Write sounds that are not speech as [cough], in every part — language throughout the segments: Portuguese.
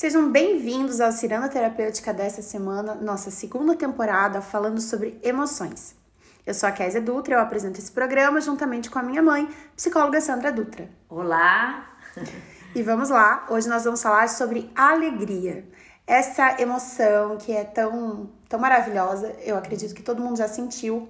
Sejam bem-vindos ao Ciranda Terapêutica dessa semana, nossa segunda temporada, falando sobre emoções. Eu sou a Kézia Dutra, eu apresento esse programa juntamente com a minha mãe, psicóloga Sandra Dutra. Olá! [laughs] E vamos lá, hoje nós vamos falar sobre alegria. Essa emoção que é tão, tão maravilhosa, eu acredito que todo mundo já sentiu.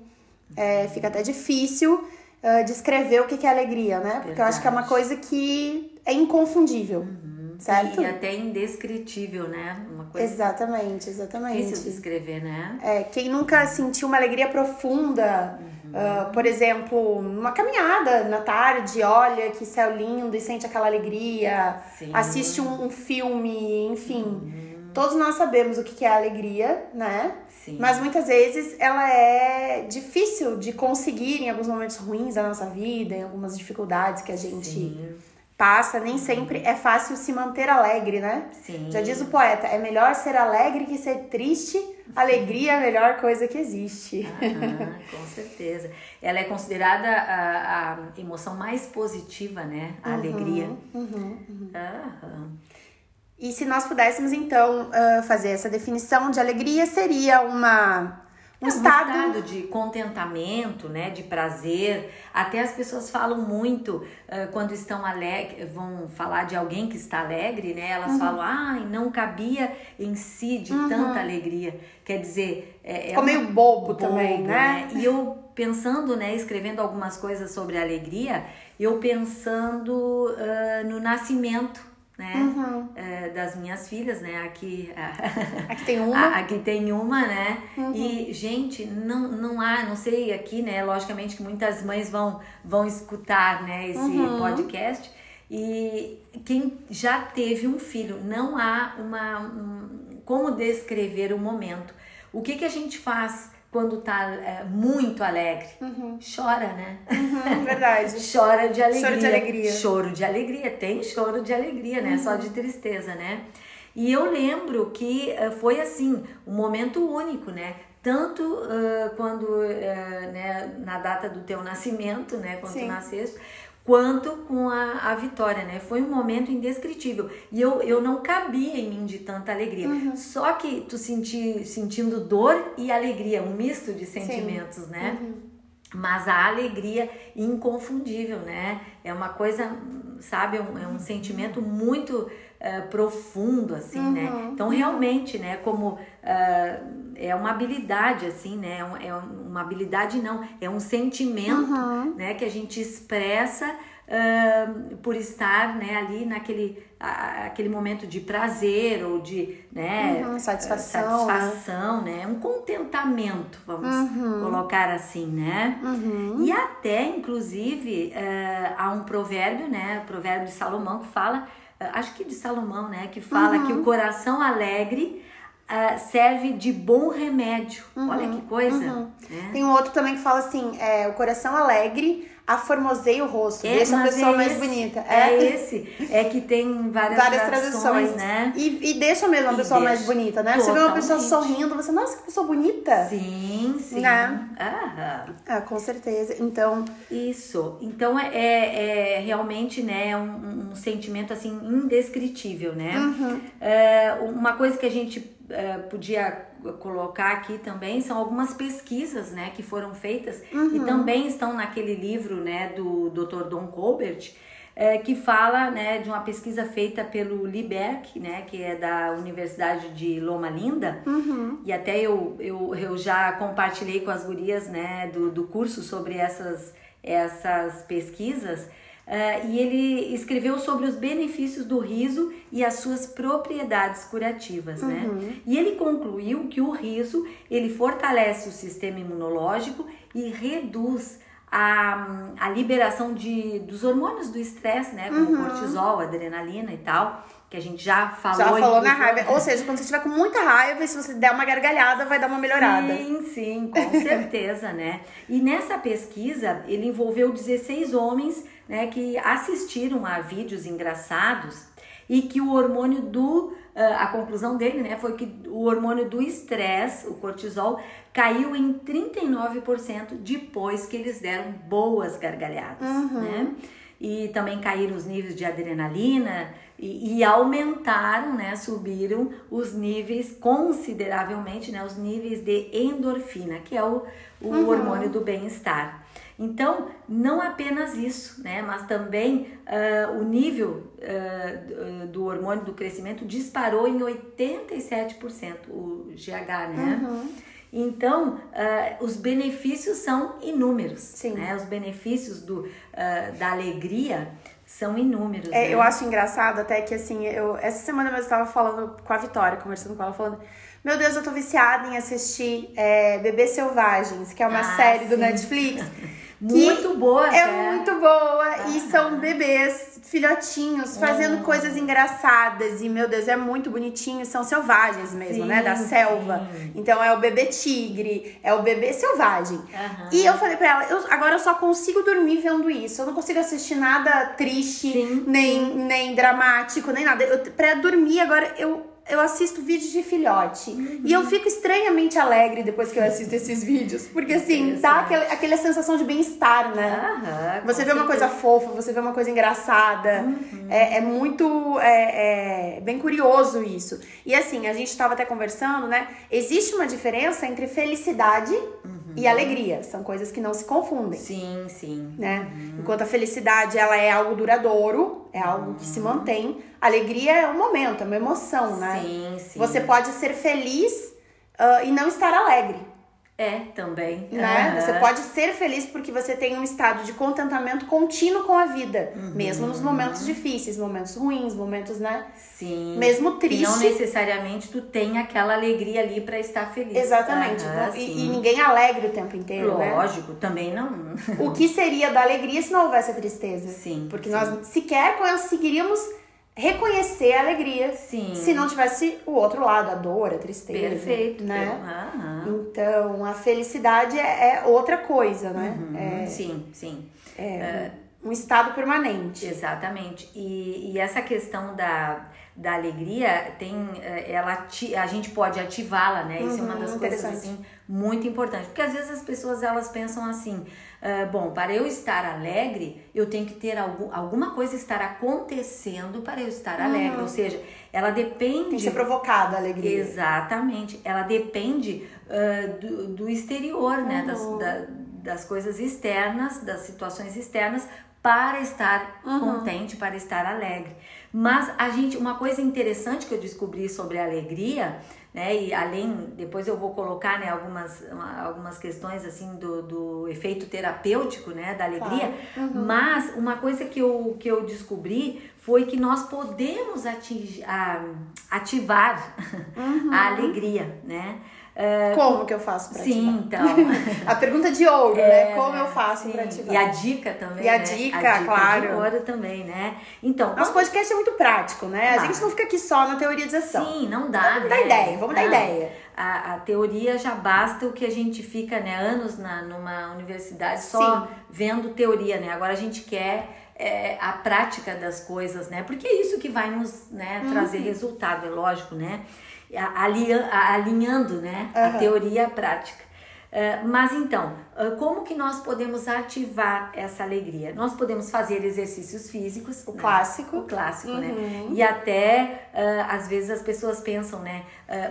É, fica até difícil uh, descrever o que é alegria, né? Porque Verdade. eu acho que é uma coisa que é inconfundível. Uhum certo? E até indescritível, né? Uma coisa exatamente, exatamente. Difícil de escrever, né? É, quem nunca sentiu uma alegria profunda, uhum. uh, por exemplo, numa caminhada na tarde, olha que céu lindo e sente aquela alegria, Sim. assiste um, um, filme, enfim. Uhum. Todos nós sabemos o que é a alegria, né? Sim. Mas muitas vezes ela é difícil de conseguir em alguns momentos ruins da nossa vida, em algumas dificuldades que a gente Sim passa, nem sempre é fácil se manter alegre, né? Sim. Já diz o poeta, é melhor ser alegre que ser triste. Alegria é a melhor coisa que existe. Ah, com certeza. Ela é considerada a, a emoção mais positiva, né? A uhum, alegria. Uhum, uhum. Uhum. E se nós pudéssemos, então, uh, fazer essa definição de alegria, seria uma um, estado... um estado de contentamento, né, de prazer. Até as pessoas falam muito uh, quando estão alegres, vão falar de alguém que está alegre, né? Elas uhum. falam, ai, ah, não cabia em si de uhum. tanta alegria. Quer dizer, é, é Ficou meio bobo, bobo também, né? né? E eu pensando, né, escrevendo algumas coisas sobre alegria, eu pensando uh, no nascimento né? Uhum. É, das minhas filhas, né? Aqui, aqui tem [laughs] uma. aqui tem uma, né? Uhum. E, gente, não, não há, não sei aqui, né? Logicamente que muitas mães vão, vão escutar né, esse uhum. podcast. E quem já teve um filho, não há uma. Um, como descrever o momento. O que, que a gente faz? Quando tá é, muito alegre, uhum. chora, né? Uhum, [laughs] verdade. chora de alegria. Choro de alegria. Choro de alegria. Tem choro de alegria, né? Uhum. Só de tristeza, né? E eu lembro que uh, foi assim, um momento único, né? Tanto uh, quando, uh, né, na data do teu nascimento, né? Quando Sim. tu nasceste, quanto com a, a vitória, né? Foi um momento indescritível. E eu, eu não cabia em mim de tanta alegria. Uhum. Só que tu senti, sentindo dor e alegria, um misto de sentimentos, Sim. né? Uhum. Mas a alegria inconfundível, né? É uma coisa, sabe, é um, é um sentimento muito uh, profundo, assim, né? uhum. né? Então, realmente, né, como uh, é uma habilidade, assim, né? É, é uma habilidade, não, é um sentimento, uhum. né, que a gente expressa uh, por estar, né, ali naquele aquele momento de prazer ou de, né, uhum, satisfação, satisfação, né? né? Um contentamento, vamos uhum. colocar assim, né? Uhum. E até, inclusive, há um provérbio, né? O provérbio de Salomão que fala acho que de Salomão, né? Que fala uhum. que o coração alegre uh, serve de bom remédio. Uhum. Olha que coisa. Uhum. Né? Tem um outro também que fala assim: é, o coração alegre aformoseia o rosto, é, deixa a pessoa é mais esse, bonita. É. é. esse, é que tem várias, várias traduções, né? E, e deixa mesmo a pessoa mais bonita, né? Totalmente. Você vê uma pessoa sorrindo, você, nossa, que pessoa bonita. Sim, sim. Né? Aham. Ah, com certeza. Então. Isso. Então é, é, é realmente, né, um, um, sentimento assim indescritível, né? Uhum. É, uma coisa que a gente é, podia colocar aqui também são algumas pesquisas né, que foram feitas uhum. e também estão naquele livro né, do Dr. Don Colbert, é, que fala né, de uma pesquisa feita pelo Liberc, né, que é da Universidade de Loma Linda, uhum. e até eu, eu, eu já compartilhei com as gurias né, do, do curso sobre essas, essas pesquisas. Uh, e ele escreveu sobre os benefícios do riso e as suas propriedades curativas, né? uhum. né? E ele concluiu que o riso ele fortalece o sistema imunológico e reduz a, a liberação de, dos hormônios do estresse, né? Como uhum. cortisol, adrenalina e tal que a gente já falou. Já falou na raiva. Ou seja, quando você estiver com muita raiva, se você der uma gargalhada, vai dar uma melhorada. Sim, sim, com [laughs] certeza, né? E nessa pesquisa, ele envolveu 16 homens né, que assistiram a vídeos engraçados e que o hormônio do ah, a conclusão dele, né, foi que o hormônio do estresse, o cortisol, caiu em 39% depois que eles deram boas gargalhadas, uhum. né? e também caíram os níveis de adrenalina e, e, aumentaram, né, subiram os níveis consideravelmente, né, os níveis de endorfina, que é o, o uhum. hormônio do bem-estar. Então, não apenas isso, né, mas também uh, o nível uh, do hormônio do crescimento disparou em 87%, o GH, né? Uhum. Então, uh, os benefícios são inúmeros. Sim. Né? Os benefícios do, da alegria são inúmeros. É, né? Eu acho engraçado até que, assim, eu, essa semana eu estava falando com a Vitória, conversando com ela, falando. Meu Deus, eu tô viciada em assistir é, Bebês Selvagens, que é uma ah, série sim. do Netflix. [laughs] muito boa, É muito boa. Ah. E são bebês, filhotinhos, fazendo coisas engraçadas. E, meu Deus, é muito bonitinho. São selvagens mesmo, sim, né? Da selva. Sim. Então é o bebê tigre, é o bebê selvagem. Uhum. E eu falei pra ela, eu, agora eu só consigo dormir vendo isso. Eu não consigo assistir nada triste, sim, nem, nem dramático, nem nada. Eu, pra dormir agora, eu eu assisto vídeos de filhote. Uhum. E eu fico estranhamente alegre depois que eu assisto esses vídeos. Porque assim, dá aquele, aquela sensação de bem-estar, né? Uhum, você vê uma coisa fofa, você vê uma coisa engraçada. Uhum. É, é, muito. É, é, bem curioso isso. E assim, a gente estava até conversando, né? Existe uma diferença entre felicidade e alegria. São coisas que não se confundem. Sim, sim. Né? Enquanto a felicidade ela é algo duradouro, é algo que se mantém. Alegria é um momento, é uma emoção, né? Sim, sim. Você pode ser feliz uh, e não estar alegre. É, também. Né? Uhum. Você pode ser feliz porque você tem um estado de contentamento contínuo com a vida. Uhum. Mesmo nos momentos difíceis, momentos ruins, momentos, né? Sim. Mesmo triste. E não necessariamente tu tem aquela alegria ali para estar feliz. Exatamente. Uhum, e, e, ninguém alegre o tempo inteiro, né? Lógico, né? também não. o que seria da alegria se não houvesse a tristeza? Sim. Porque sim. nós sequer conseguiríamos reconhecer a alegria. Sim. Se não tivesse o outro lado, a dor, a tristeza. Perfeito. Né? Uhum. Então, a felicidade é, é outra coisa, né? Uhum. É, sim, sim. É uh, um estado permanente. Exatamente. E, e essa questão da, da alegria tem eh, ela a gente pode ativá-la né isso uhum, é uma das uhum, coisas assim muito importante porque às vezes as pessoas elas pensam assim Uh, bom, para eu estar alegre, eu tenho que ter algum, alguma coisa estar acontecendo para eu estar uhum. alegre. Ou seja, ela depende. Tem que ser provocada a alegria. Exatamente. Ela depende uh, do, do, exterior, uhum. né? Das, da, das coisas externas, das situações externas, para estar uhum. contente, para estar alegre. Mas a gente, uma coisa interessante que eu descobri sobre a alegria né? E além, depois eu vou colocar, né, algumas, algumas questões assim do, do efeito terapêutico, né, da alegria. Claro. Uhum. Mas uma coisa que eu, que eu descobri foi que nós podemos atingir, ativar [laughs] uhum. a alegria, né? É, Como que eu faço pra Sim, então. [laughs] a pergunta de ouro, né? é, né? Como eu faço sim. pra ativar? E a dica também. E a né? dica, a dica claro. De ouro também, né? Então. Nosso como... podcast é muito prático, né? A gente não fica aqui só na teorização. Sim, não dá. Vamos né? dar ideia, vamos não. dar ideia. A, a, teoria já basta o que a gente fica, né, anos na, numa universidade só sim. vendo teoria, né? Agora a gente quer. É, a prática das coisas, né? Porque é isso que vai nos né, trazer uhum. resultado, é lógico, né? Alinhando né, uhum. a teoria à prática. Uh, mas então, uh, como que nós podemos ativar essa alegria? Nós podemos fazer exercícios físicos, o né? clássico, o clássico, né? uhum. né? E até uh, às vezes as pessoas pensam, né?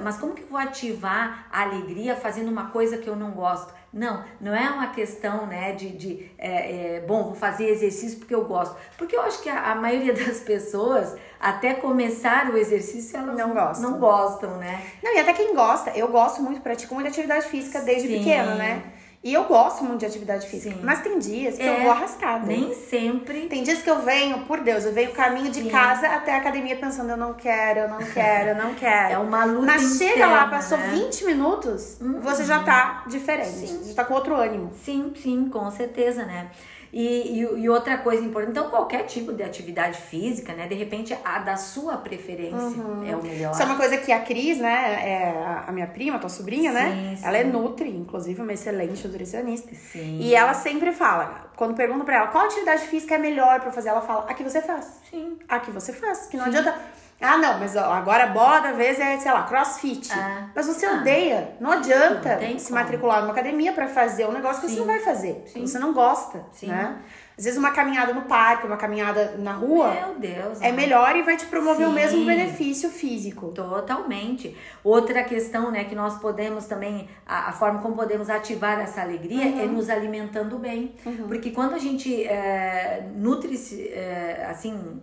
mas como que eu vou ativar a alegria fazendo uma coisa que eu não gosto? Não, não é uma questão né, de, de é, é, bom, vou fazer exercício porque eu gosto. Porque eu acho que a, a, maioria [laughs] das pessoas, até começar o exercício, elas não gostam. Não gostam, né? Não, e até quem gosta, eu gosto muito, pratico muita atividade física desde Sim. pequeno, né? E eu gosto muito de atividade física. Sim. Mas tem dias que é, eu vou arrastada. Nem sempre. Tem dias que eu venho, por Deus, eu venho caminho de Sim. casa até a academia pensando, eu não quero, eu não quero, eu não [laughs] quero. É uma luta Mas chega interna, lá, passou né? 20 minutos, uhum. você já tá diferente. Sim. Já tá com outro ânimo. Sim, sim, com certeza, né? E, e, e, outra coisa importante, então qualquer tipo de atividade física, né? De repente a da sua preferência uhum. é o melhor. Isso é uma coisa que a Cris, né? É a minha prima, tua sobrinha, né? sim, né? Sim. Ela é nutri, inclusive uma excelente nutricionista. Sim. E ela sempre fala, quando perguntam pra ela qual atividade física é melhor pra fazer, ela fala, a que você faz. Sim. A que você faz. Que não sim. adianta ah, não, mas agora a bola da vez é, sei lá, crossfit. Ah. Mas você ah. odeia. Não adianta não se como. matricular numa academia para fazer um negócio Sim. que você não vai fazer. Sim. Você não gosta, Sim. né? Às vezes uma caminhada no parque, uma caminhada na rua. Meu Deus. É melhor e vai te promover Sim, o mesmo benefício físico. Totalmente. Outra questão, né, que nós podemos também, a, a forma como podemos ativar essa alegria é uhum. é nos alimentando bem. Uhum. Porque quando a gente é, nutre, é, assim,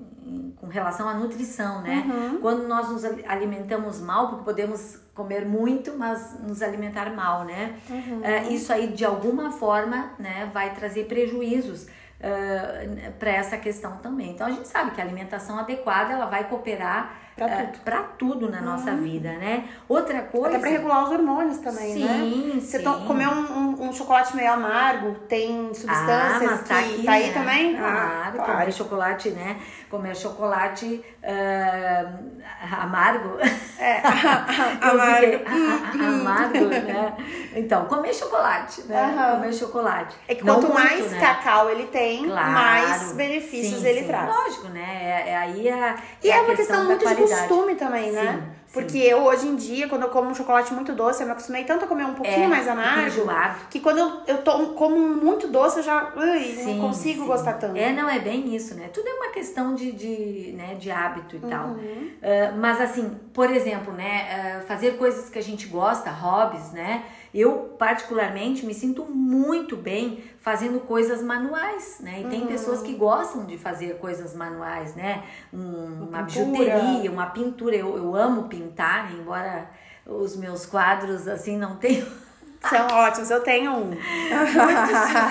com relação à nutrição, né? Uhum. Quando nós nos alimentamos mal, porque podemos comer muito, mas nos alimentar mal, né? Uhum. Uh, isso aí de alguma forma, né, vai trazer prejuízos eh, para essa questão também. Então a gente sabe que a alimentação adequada ela vai cooperar Pra é, tudo. pra tudo na nossa uhum. vida, né? Outra coisa. Até pra regular os hormônios também, sim, né? Sim, Você comer um, um, um, chocolate meio amargo, tem substâncias ah, tá que. Aqui, tá aí né? também? Ah, claro, comer chocolate, né? Comer chocolate uh, amargo. É, [laughs] amargo. Fiquei, amargo, né? Então, comer chocolate, né? Uhum. Comer chocolate. É que quanto muito, mais né? cacau ele tem, claro. mais benefícios sim, ele sim. traz. Lógico, né? É, é aí a, e é, é uma questão muito de costume também, né? Porque eu, hoje em dia, quando eu como um chocolate muito doce, eu me acostumei tanto a comer um pouquinho é, mais amargo. Que quando eu, eu tô, como muito doce, eu já ui, sim, não consigo sim. gostar tanto. É, não, é bem isso, né? Tudo é uma questão de, de, né, de hábito e uhum. tal. Uh, mas assim, por exemplo, né? Uh, fazer coisas que a gente gosta, hobbies, né? Eu, particularmente, me sinto muito bem fazendo coisas manuais, né? E uhum. tem pessoas que gostam de fazer coisas manuais, né? Um, uma bijuteria, uma pintura. Eu, eu amo pintar, embora os meus quadros, assim, não tenham... [laughs] São ótimos, eu tenho um. muito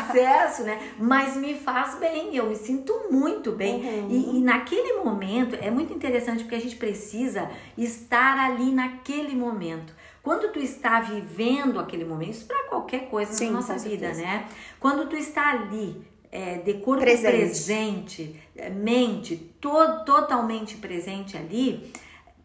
sucesso, né? Mas me faz bem, eu me sinto muito bem. Uhum. E, e, naquele momento, é muito interessante porque a gente precisa estar ali naquele momento. Quando tu está vivendo aquele momento, isso para qualquer coisa Sim, na nossa vida, né? Quando tu está ali, é, de corpo presente, presente é, mente to, totalmente presente ali,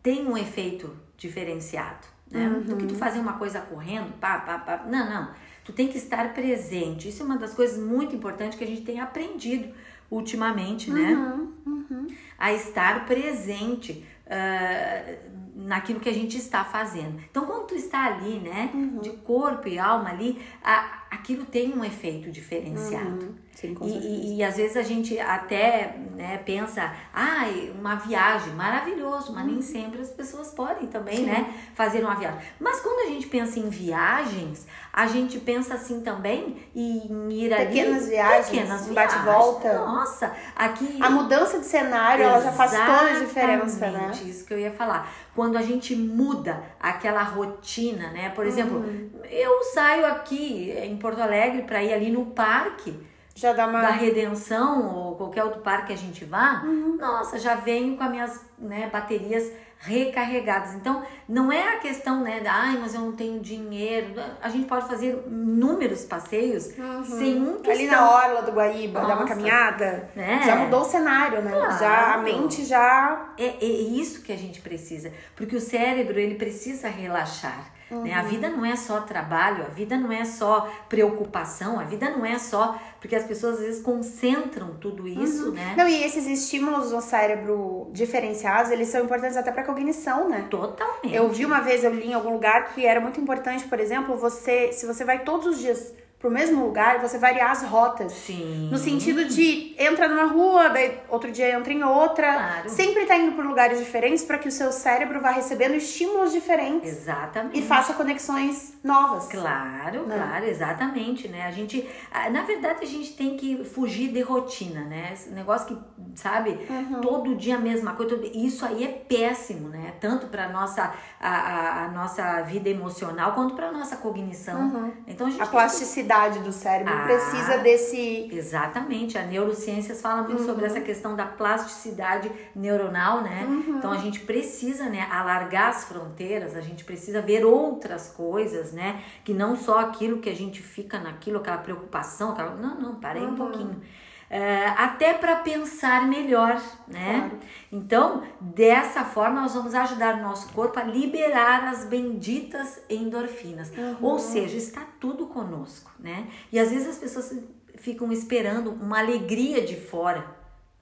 tem um efeito diferenciado, né? Uhum. Do que tu fazer uma coisa correndo, pá, pá, pá. Não, não. Tu tem que estar presente. Isso é uma das coisas muito importantes que a gente tem aprendido ultimamente, né? Uhum, uhum. A estar presente. Uh, naquilo que a gente está fazendo. Então, quando tu está ali, né, uhum. de corpo e alma ali, a, aquilo tem um efeito diferenciado. Uhum. Sim, com e, e, e, às vezes a gente até né, pensa, ah, uma viagem, maravilhoso, mas uhum. nem sempre as pessoas podem também, Sim. né, fazer uma viagem. Mas quando a gente pensa em viagens, a gente pensa assim também em ir ali. Pequenas viagens, pequenas viagens. bate-volta. Nossa, aqui. A mudança de cenário, ela já faz toda a diferença, né? Isso que eu ia falar. Quando a gente muda aquela rotina, né? Por exemplo, uhum. eu saio aqui em Porto Alegre para ir ali no parque já dá uma... da Redenção ou qualquer outro parque que a gente vá, uhum. nossa, já venho com as minhas né, baterias recarregadas. Então, não é a questão, né, da, ai, mas eu não tenho dinheiro. A gente pode fazer inúmeros passeios uhum. sem um Ali na orla do Guaíba, Nossa, dar uma caminhada, né? já mudou o cenário, né? Claro. Já a mente já é, é isso que a gente precisa, porque o cérebro ele precisa relaxar. Uhum. Né? A vida não é só trabalho, a vida não é só preocupação, a vida não é só. Porque as pessoas às vezes concentram tudo isso, uhum. né? Não, e esses estímulos no cérebro diferenciados, eles são importantes até para cognição, né? Totalmente. Eu vi uma vez, eu li em algum lugar que era muito importante, por exemplo, você, se você vai todos os dias pro mesmo lugar, você variar as rotas. Sim. No sentido de entra numa rua, daí outro dia entra em outra. Claro. Sempre tá indo por lugares diferentes para que o seu cérebro vá recebendo estímulos diferentes. Exatamente. E faça conexões novas. Claro, né? claro, exatamente, né? A gente, na verdade, a gente tem que fugir de rotina, né? Esse negócio que, sabe, uhum. todo dia a mesma coisa, isso aí é péssimo, né? Tanto para nossa a, a, a, nossa vida emocional quanto para nossa cognição. Uhum. Então a gente a plasticidade capacidade do cérebro ah, precisa desse. Exatamente. A neurociências fala muito uhum. sobre essa questão da plasticidade neuronal, né? Uhum. Então a gente precisa, né, alargar as fronteiras, a gente precisa ver outras coisas, né? Que não só aquilo que a gente fica naquilo, aquela preocupação, aquela... não, não, parei uhum. um pouquinho. Uh, até para pensar melhor, né? Claro. Então, dessa forma, nós vamos ajudar o nosso corpo a liberar as benditas endorfinas. Uhum. Ou seja, está tudo conosco, né? E às vezes as pessoas ficam esperando uma alegria de fora.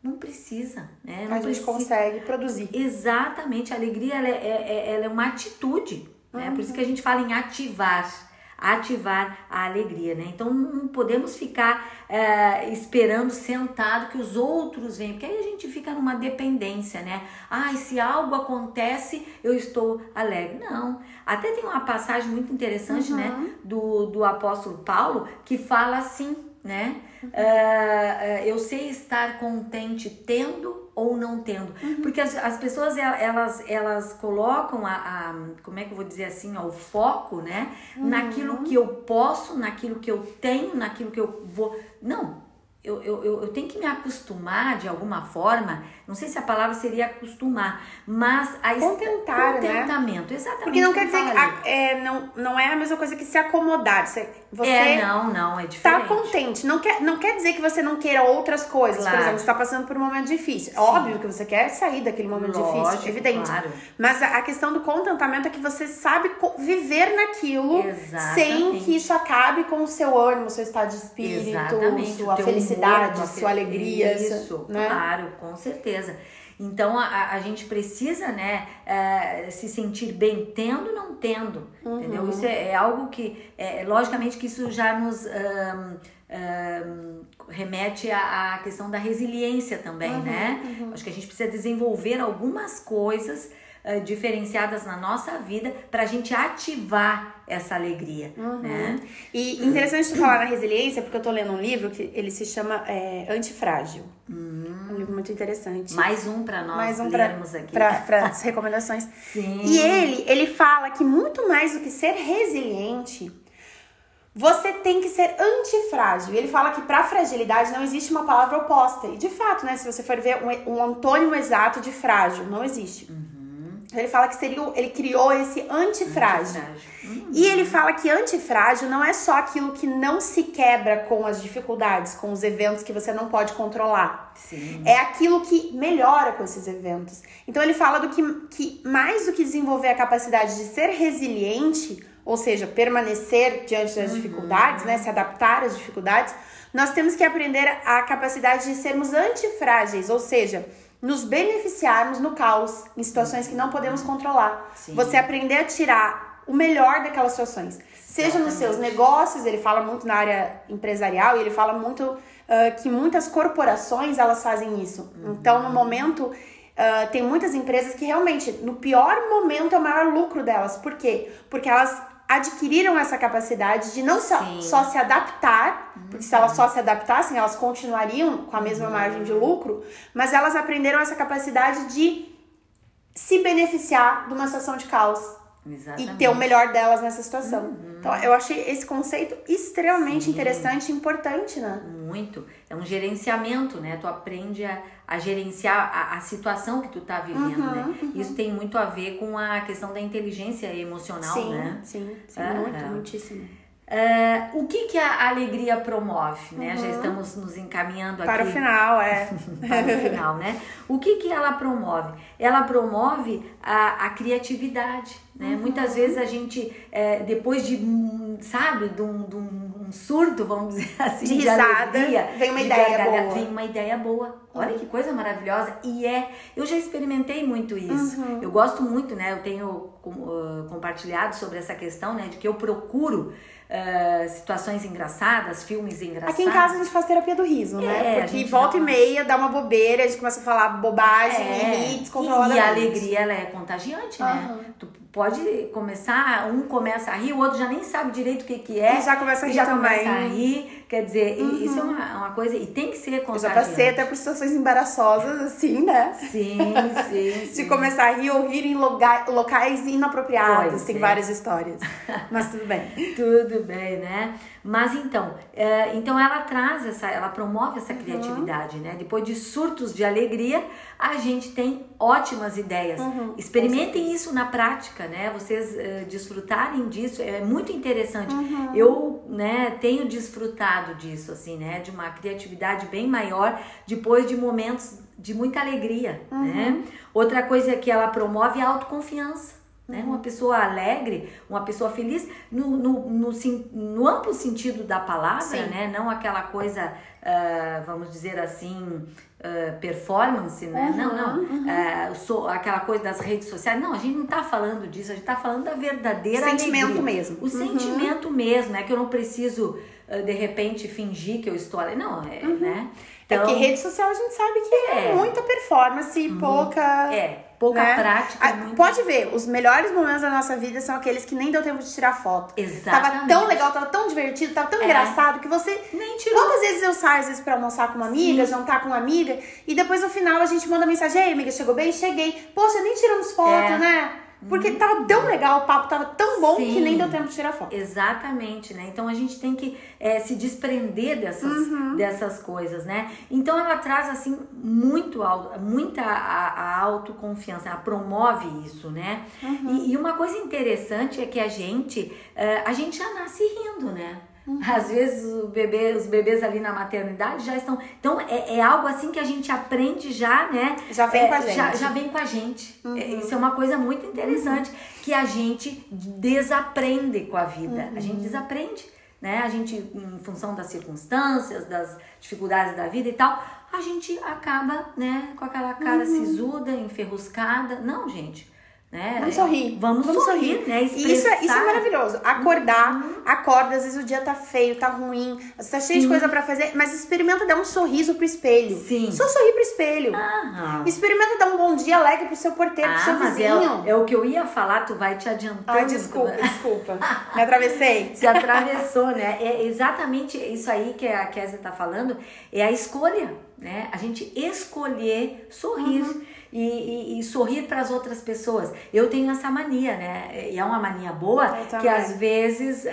Não precisa, né? Não a gente consegue produzir. Exatamente, a alegria ela é, é, é ela é uma atitude, né? Por isso que a gente fala em ativar ativar a alegria, né? Então não podemos ficar é, esperando sentado que os outros venham, porque aí a gente fica numa dependência, né? Ai, se algo acontece, eu estou alegre. Não. Até tem uma passagem muito interessante, né, uhum. né, do, do apóstolo Paulo, que fala assim, né? Uhum. Uh, eu sei estar contente tendo ou não tendo. Uhum. Porque as, as pessoas, elas, elas colocam a, a, como é que eu vou dizer assim, ó, o foco, né? Uhum. Naquilo que eu posso, naquilo que eu tenho, naquilo que eu vou... Não, eu, eu, eu, tenho que me acostumar de alguma forma, não sei se a palavra seria acostumar, mas a Contentar, né? contentamento, né? exatamente. Porque não quer dizer que a, é, não, não é a mesma coisa que se acomodar. Você, você é, não, não, é tá diferente. Tá contente. Não quer, não quer dizer que você não queira outras coisas. Claro. Por exemplo, você tá passando por um momento difícil. Sim. Óbvio que você quer sair daquele momento Lógico, difícil, evidente. Claro. Mas a, a, questão do contentamento é que você sabe viver naquilo Exatamente. sem que isso acabe com o seu ânimo, seu estado de espírito, Exatamente. sua felicidade, humor, sua alegria. Isso, né? claro, com certeza. Então a, a gente precisa, né, uh, se sentir bem tendo, não tendo, uhum. entendeu? Isso é, é, algo que, é, logicamente, que isso já nos um, um, remete à, à, questão da resiliência também, uhum, né? Uhum. Acho que a gente precisa desenvolver algumas coisas uh, diferenciadas na nossa vida para a gente ativar essa alegria, uhum. né? E interessante tu falar na resiliência, porque eu tô lendo um livro que ele se chama é, Antifrágil. Uhum. Um livro muito interessante. Mais um para nós Mais um pra, aqui. Para as recomendações. Sim. E ele, ele fala que muito mais do que ser resiliente, você tem que ser antifrágil. Ele fala que para fragilidade não existe uma palavra oposta. E de fato, né, se você for ver um, um antônimo exato de frágil, não existe. Uhum. Ele fala que seria, ele criou esse antifrágil. Uhum. E ele fala que antifrágil não é só aquilo que não se quebra com as dificuldades, com os eventos que você não pode controlar. Sim. É aquilo que melhora com esses eventos. Então ele fala do que, que mais do que desenvolver a capacidade de ser resiliente, ou seja, permanecer diante das uhum. dificuldades, né, se adaptar às dificuldades, nós temos que aprender a capacidade de sermos antifrágeis, ou seja, nos beneficiarmos no caos, em situações que não podemos controlar. Sim. Você aprender a tirar o melhor daquelas situações. Seja Exatamente. nos seus negócios, ele fala muito na área empresarial e ele fala muito uh, que muitas corporações elas fazem isso. Uhum. Então, no momento, uh, tem muitas empresas que realmente, no pior momento, é o maior lucro delas. Por quê? Porque elas adquiriram essa capacidade de não só, só se adaptar, porque se elas só se adaptassem, elas continuariam com a mesma uhum. margem de lucro, mas elas aprenderam essa capacidade de se beneficiar de uma situação de caos. Exatamente. E ter o melhor delas nessa situação. Uhum. Então, eu achei esse conceito extremamente Sim. interessante e importante, né? Muito. É um gerenciamento, né? Tu aprende a, a gerenciar a, a situação que tu tá vivendo, uhum, né? Uhum. Isso tem muito a ver com a questão da inteligência emocional, sim, né? Sim, sim, ah, muito, muitíssimo. Uh, o que, que a alegria promove, né? Uhum. Já estamos nos encaminhando para aqui. o final, é. [laughs] para o final, né? O que, que ela promove? Ela promove a, a criatividade, né? Uhum. Muitas vezes a gente, é, depois de, sabe, de um, de um surto, vamos dizer assim, de, risada, de alegria, vem uma ideia boa. Vem uma ideia boa. Olha que coisa maravilhosa. E é, eu já experimentei muito isso. Uhum. Eu gosto muito, né? Eu tenho uh, compartilhado sobre essa questão, né? De que eu procuro uh, situações engraçadas, filmes engraçados. Aqui em casa a gente faz terapia do riso, né? É, Porque volta e meia dá uma bobeira, a gente começa a falar bobagem é, e rir descontroladamente. E a alegria, ela é contagiante, uhum. né? Tu pode começar, um começa a rir, o outro já nem sabe direito o que que é. E já começa a rir já também. começa a rir. Quer dizer, uhum. isso é uma, uma coisa, e tem que ser contagiante. Eu já passei até por situações embaraçosas, assim, né? Sim, [laughs] sim. De começar a rir ou rir em locais inapropriados. Pois tem é. várias histórias. Mas tudo bem. [laughs] tudo bem, né? Mas então, é, então ela traz essa, ela promove essa uhum. criatividade, né? Depois de surtos de alegria, a gente tem ótimas ideias. Uhum, Experimentem isso na prática, né? Vocês uh, desfrutarem disso é muito interessante. Uhum. Eu, né, tenho desfrutado disso, assim, né? De uma criatividade bem maior depois de momentos de muita alegria, né? Outra coisa que ela promove é a autoconfiança. Né? Uma pessoa alegre, uma pessoa feliz, no, no, no, no amplo sentido da palavra, né? não aquela coisa, uh, vamos dizer assim, Uh, performance, né? Uhum, não, não. Uhum. Uh, so, aquela coisa das redes sociais. Não, a gente não está falando disso, a gente está falando da verdadeira sentimento alegria. mesmo. O uhum. sentimento mesmo, é que eu não preciso de repente fingir que eu estou ali. Não, é, uhum. né? Então, é que rede social a gente sabe que é, é muita performance e uhum. pouca. É pouca né? prática. A, muito... Pode ver, os melhores momentos da nossa vida são aqueles que nem deu tempo de tirar foto. Exatamente. Tava tão legal, tava tão divertido, tava tão é. engraçado que você. Nem tirou. Quantas vezes eu saio, às vezes, pra almoçar com uma amiga, Sim. jantar com uma amiga, e depois no final a gente manda mensagem: Ei, amiga, chegou bem? Cheguei. Poxa, nem tiramos foto, é. né? Porque tava tão legal, o papo tava tão bom Sim, que nem deu tempo de tirar foto. Exatamente, né? Então a gente tem que é, se desprender dessas, uhum. dessas coisas, né? Então ela traz assim muito muita a, a autoconfiança, ela promove isso, né? Uhum. E, e, uma coisa interessante é que a gente, uh, a gente já nasce rindo, né? Uhum. [laughs] Às vezes bebê, os bebês ali na maternidade já estão. Então é, é, algo assim que a gente aprende já, né? Já vem é, com a gente. Já, já vem com a gente. Uhum. É, isso é uma coisa muito interessante uhum. que a gente desaprende com a vida. A gente uhum. desaprende, né? A gente, em função das circunstâncias, das dificuldades da vida e tal, a gente acaba, né, com aquela cara uhum. sisuda, enferruscada. Não, gente. Né? Vamos sorrir. Vamos, vamos sorrir, sorrir, né? Expressar. Isso, é, isso é maravilhoso. Acordar, uhum. acorda, às vezes o dia tá feio, tá ruim, você tá cheio Sim. de coisa para fazer, mas experimenta dar um sorriso pro espelho. Sim. Só sorrir pro espelho. Aham. Experimenta dar um bom dia alegre pro seu porteiro, ah, pro seu ah, vizinho. É, é, o que eu ia falar, tu vai te adiantando. Ai, desculpa, desculpa. Me atravessei. [laughs] Se atravessou, né? É exatamente isso aí que a Kézia tá falando, é a escolha, né? A gente escolher sorrir. Uhum e, e, e sorrir para as outras pessoas. Eu tenho essa mania, né? E é uma mania boa que às vezes uh,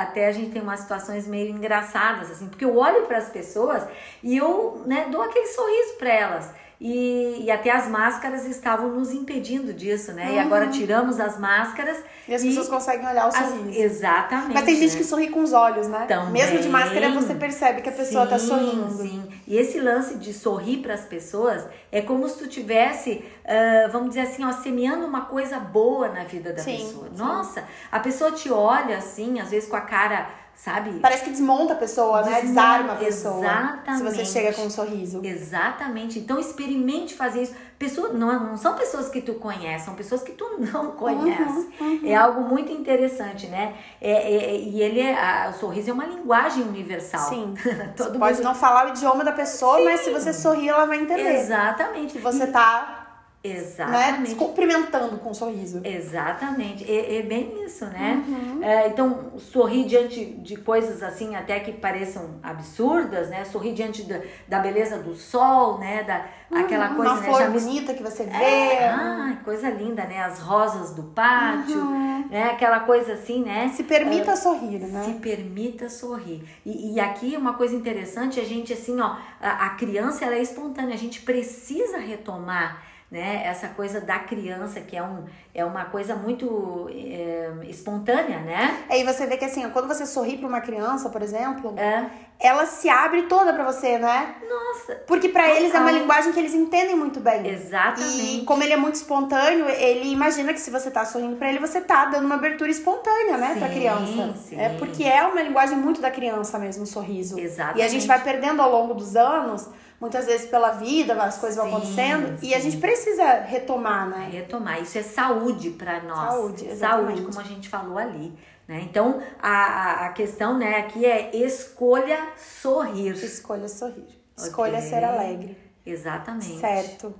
até a gente tem umas situações meio engraçadas, assim, porque eu olho para as pessoas e eu né, dou aquele sorriso para elas. E, e, até as máscaras estavam nos impedindo disso, né? Uhum. E agora tiramos as máscaras. E as e pessoas conseguem olhar o sorriso. As, exatamente. Mas tem gente né? que sorri com os olhos, né? Também. Mesmo de máscara, você percebe que a pessoa tá sim, tá sorrindo. Sim. E esse lance de sorrir para as pessoas é como se tu tivesse, uh, vamos dizer assim, ó, semeando uma coisa boa na vida da sim, pessoa. Sim. Nossa, a pessoa te olha assim, às vezes com a cara sabe? Parece que desmonta a pessoa, né? desmonta, né? Desarma a pessoa. Exatamente. Se você chega com um sorriso. Exatamente. Então experimente fazer isso. Pessoa, não, não são pessoas que tu conhece, são pessoas que tu não conhece. Uhum, uhum. É algo muito interessante, né? É, é, e ele é, a, o sorriso é uma linguagem universal. Sim. [laughs] Todo pode não falar o idioma da pessoa, Sim. mas se você sorrir, ela vai entender. Exatamente. Que você tá Exatamente. Né? Cumprimentando com um sorriso. Exatamente. É, é bem isso, né? Uhum. É, então, sorrir diante de coisas assim, até que pareçam absurdas, né? Sorrir diante da, da beleza do sol, né? Da, uhum. Aquela coisa, Uma né? flor Já bonita que você vê. É, ah, coisa linda, né? As rosas do pátio, uhum. né? Aquela coisa assim, né? Se permita uh, sorrir, né? Se permita sorrir. E, e aqui uma coisa interessante, a gente assim, ó, a, a criança ela é espontânea, a gente precisa retomar né? Essa coisa da criança, que é, um, é uma coisa muito é, espontânea, né? Aí você vê que assim, quando você sorri para uma criança, por exemplo, é. ela se abre toda para você, né? Nossa. Porque para eles é uma linguagem que eles entendem muito bem. Exatamente. E como ele é muito espontâneo, ele imagina que se você tá sorrindo para ele, você tá dando uma abertura espontânea, né, para criança. Sim. É porque é uma linguagem muito da criança mesmo, o sorriso. Exatamente. E a gente vai perdendo ao longo dos anos muitas vezes pela vida, as coisas sim, vão acontecendo sim. e a gente precisa retomar, né? Retomar. Isso é saúde para nós. Saúde, exatamente. Saúde, como a gente falou ali. Né? Então, a, a questão né, aqui é escolha sorrir. Escolha sorrir. Okay. Escolha ser alegre. Exatamente. Certo.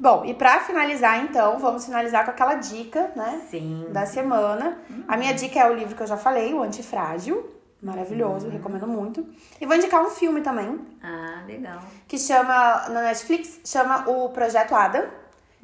Bom, e para finalizar, então, vamos finalizar com aquela dica, né? Sim. Da semana. Uhum. A minha dica é o livro que eu já falei, O Antifrágil. Maravilhoso, uhum. recomendo muito. E vou indicar um filme também. Ah, legal. Que chama, na Netflix, chama O Projeto Adam. É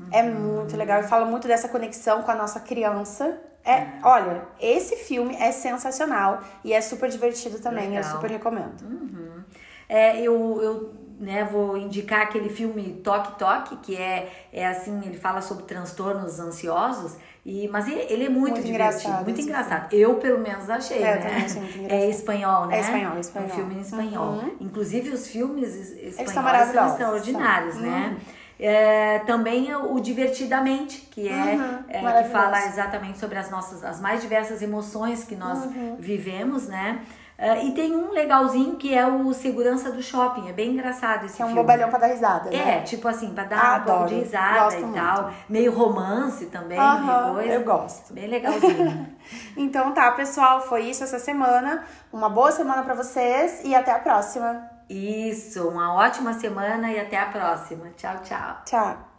uhum. É muito legal e fala muito dessa conexão com a nossa criança. É, é, olha, esse filme é sensacional e é super divertido também, legal. eu super recomendo. Uhum. É, eu, eu né, vou indicar aquele filme Toque Toque, que é, é assim, ele fala sobre transtornos ansiosos e, mas ele, é muito, muito engraçado. Muito engraçado. Eu, pelo menos, achei, é, né? É espanhol, né? É espanhol, espanhol. Um filme em espanhol. Uhum. Inclusive, os filmes espanhóis são, são extraordinários, são. né? Uhum. É, também o Divertidamente, que é, uhum, é que fala exatamente sobre as nossas as mais diversas emoções que nós uhum. vivemos, né? Uh, e tem um legalzinho que é o Segurança do Shopping. É bem engraçado esse que é um filme. bobalhão pra dar risada, né? É, tipo assim, pra dar ah, um pouco de risada gosto e muito. tal. Meio romance também, uhum, coisa. Eu gosto. Bem legalzinho. [laughs] então tá, pessoal, foi isso essa semana. Uma boa semana para vocês e até a próxima. Isso, uma ótima semana e até a próxima. Tchau, tchau. Tchau.